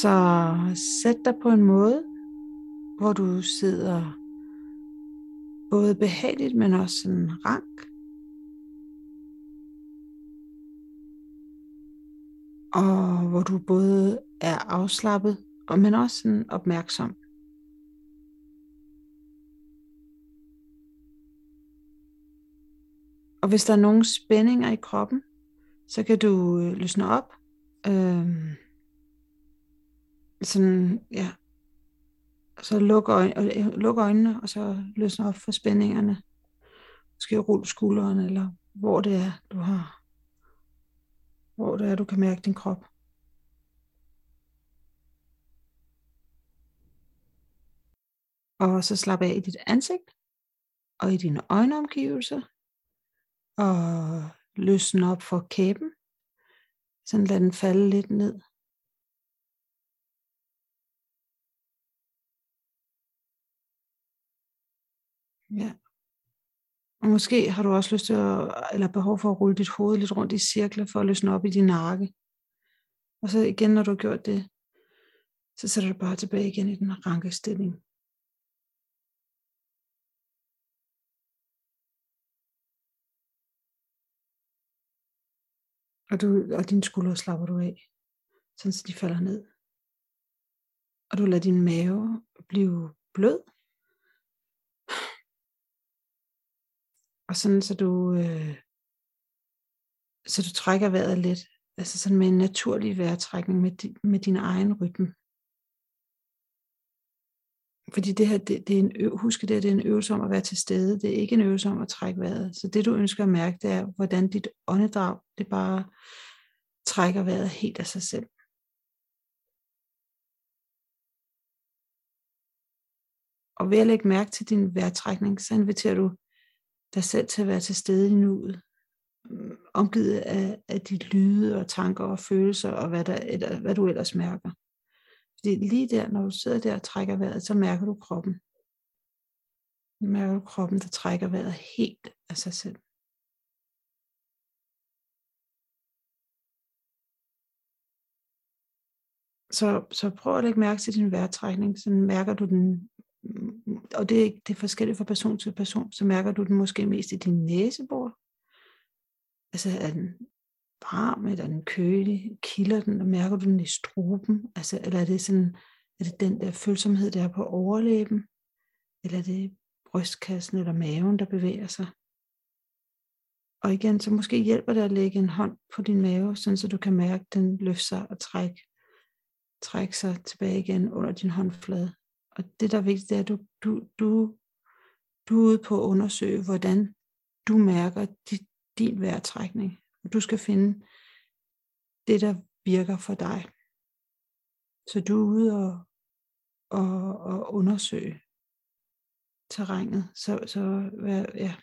Så sæt dig på en måde, hvor du sidder både behageligt, men også sådan rank. Og hvor du både er afslappet, men også sådan opmærksom. Og hvis der er nogle spændinger i kroppen, så kan du øh, løsne op. Øhm, sådan, ja. Så luk, øjne, øh, luk øjnene, og så løsne op for spændingerne. Måske rulle skuldrene, eller hvor det er, du har, hvor det er, du kan mærke din krop. Og så slap af i dit ansigt, og i dine øjenomgivelser, og løsne op for kæben. Sådan lad den falde lidt ned. Ja. Og måske har du også lyst til at, eller behov for at rulle dit hoved lidt rundt i cirkler for at løsne op i din nakke. Og så igen, når du har gjort det, så sætter du bare tilbage igen i den ranke stilling. Og, du, og dine skuldre slapper du af, sådan så de falder ned. Og du lader din mave blive blød. Og sådan så du, øh, så du trækker vejret lidt. Altså sådan med en naturlig vejrtrækning med, di, med din egen rytme. Fordi det her, det, det er en øv, husk det, det er en øvelse om at være til stede. Det er ikke en øvelse om at trække vejret. Så det du ønsker at mærke, det er, hvordan dit åndedrag, det bare trækker vejret helt af sig selv. Og ved at lægge mærke til din vejrtrækning, så inviterer du dig selv til at være til stede i nuet. Mm, omgivet af, af dit lyde og tanker og følelser og hvad, der, eller, hvad du ellers mærker. Fordi lige der, når du sidder der og trækker vejret, så mærker du kroppen. Mærker du kroppen, der trækker vejret helt af sig selv. Så, så prøv at lægge mærke til din vejrtrækning, så mærker du den, og det er, det er forskelligt fra person til person, så mærker du den måske mest i din næsebor. Altså er den varm, eller er den kølig, kilder den, og mærker du den i struben, altså, eller er det sådan, er det den der følsomhed, der er på overlæben, eller er det brystkassen eller maven, der bevæger sig. Og igen, så måske hjælper det at lægge en hånd på din mave, sådan så du kan mærke den løfte sig og trække, trække sig tilbage igen under din håndflade. Og det, der er vigtigt, det er, at du, du, du, du er ude på at undersøge, hvordan du mærker dit, din vejrtrækning. Og du skal finde det, der virker for dig. Så du er ude og, og, og undersøge terrænet. Så, så ja,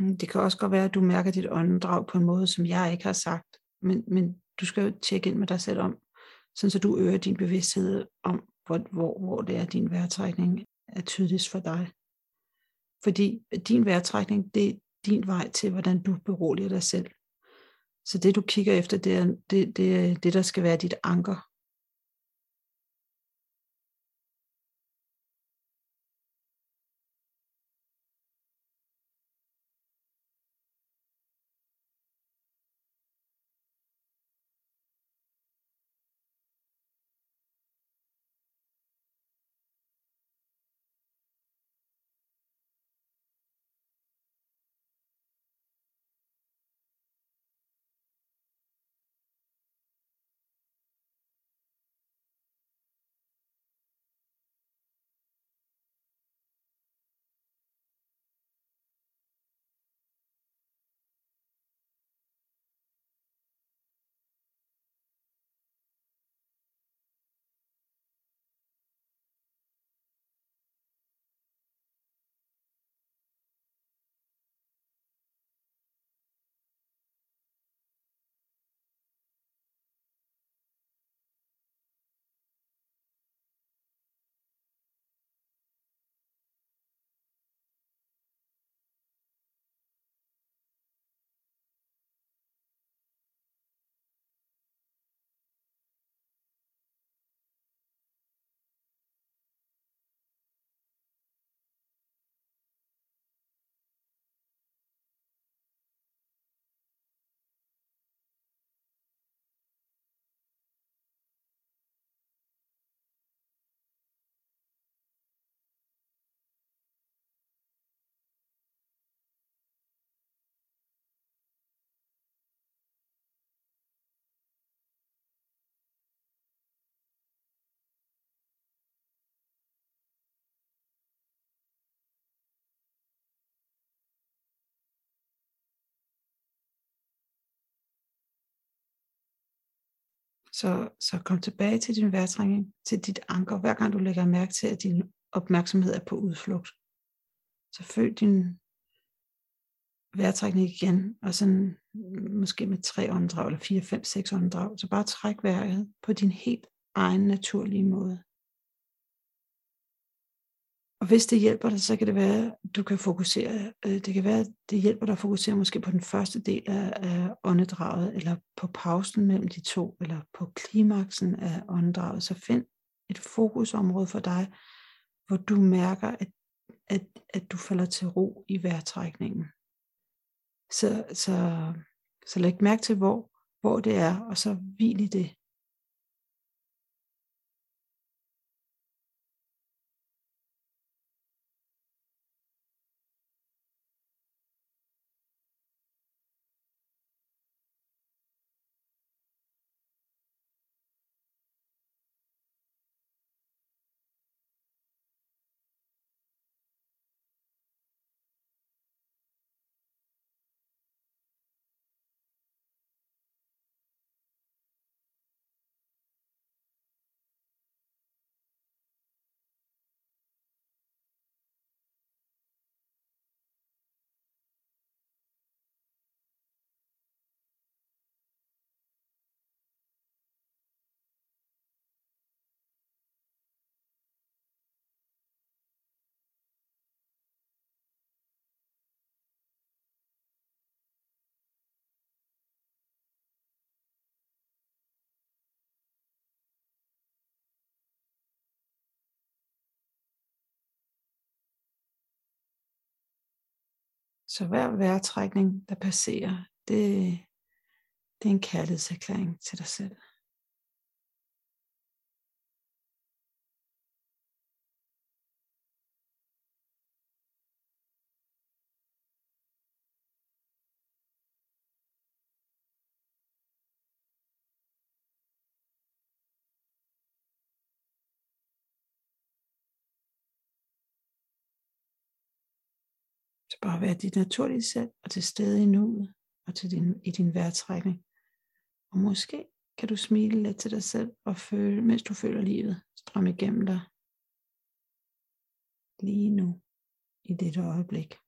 Mm, det kan også godt være, at du mærker dit åndedrag på en måde, som jeg ikke har sagt. Men, men du skal jo tjekke ind med dig selv om, sådan så du øger din bevidsthed om, hvor, hvor, hvor det er, din vejrtrækning er tydeligst for dig. Fordi din vejrtrækning, det er din vej til, hvordan du beroliger dig selv. Så det du kigger efter, det er det, det, det der skal være dit anker. Så, så kom tilbage til din vejrtrækning, til dit anker, hver gang du lægger mærke til, at din opmærksomhed er på udflugt. Så følg din vejrtrækning igen, og sådan måske med tre åndedrag, eller fire, fem, seks åndedrag. Så bare træk vejret på din helt egen naturlige måde. Og hvis det hjælper dig, så kan det være, at du kan fokusere. Øh, det kan være, at det hjælper dig at fokusere måske på den første del af, af åndedraget, eller på pausen mellem de to, eller på klimaksen af åndedraget. Så find et fokusområde for dig, hvor du mærker, at, at, at du falder til ro i vejrtrækningen. Så, så, så læg mærke til, hvor, hvor det er, og så hvil i det. Så hver vejrtrækning, der passerer, det, det er en kærlighedserklæring til dig selv. Så bare være dit naturlige selv og til stede i nuet og til din, i din vejrtrækning. Og måske kan du smile lidt til dig selv, og føle, mens du føler livet strømme igennem dig. Lige nu, i dette øjeblik.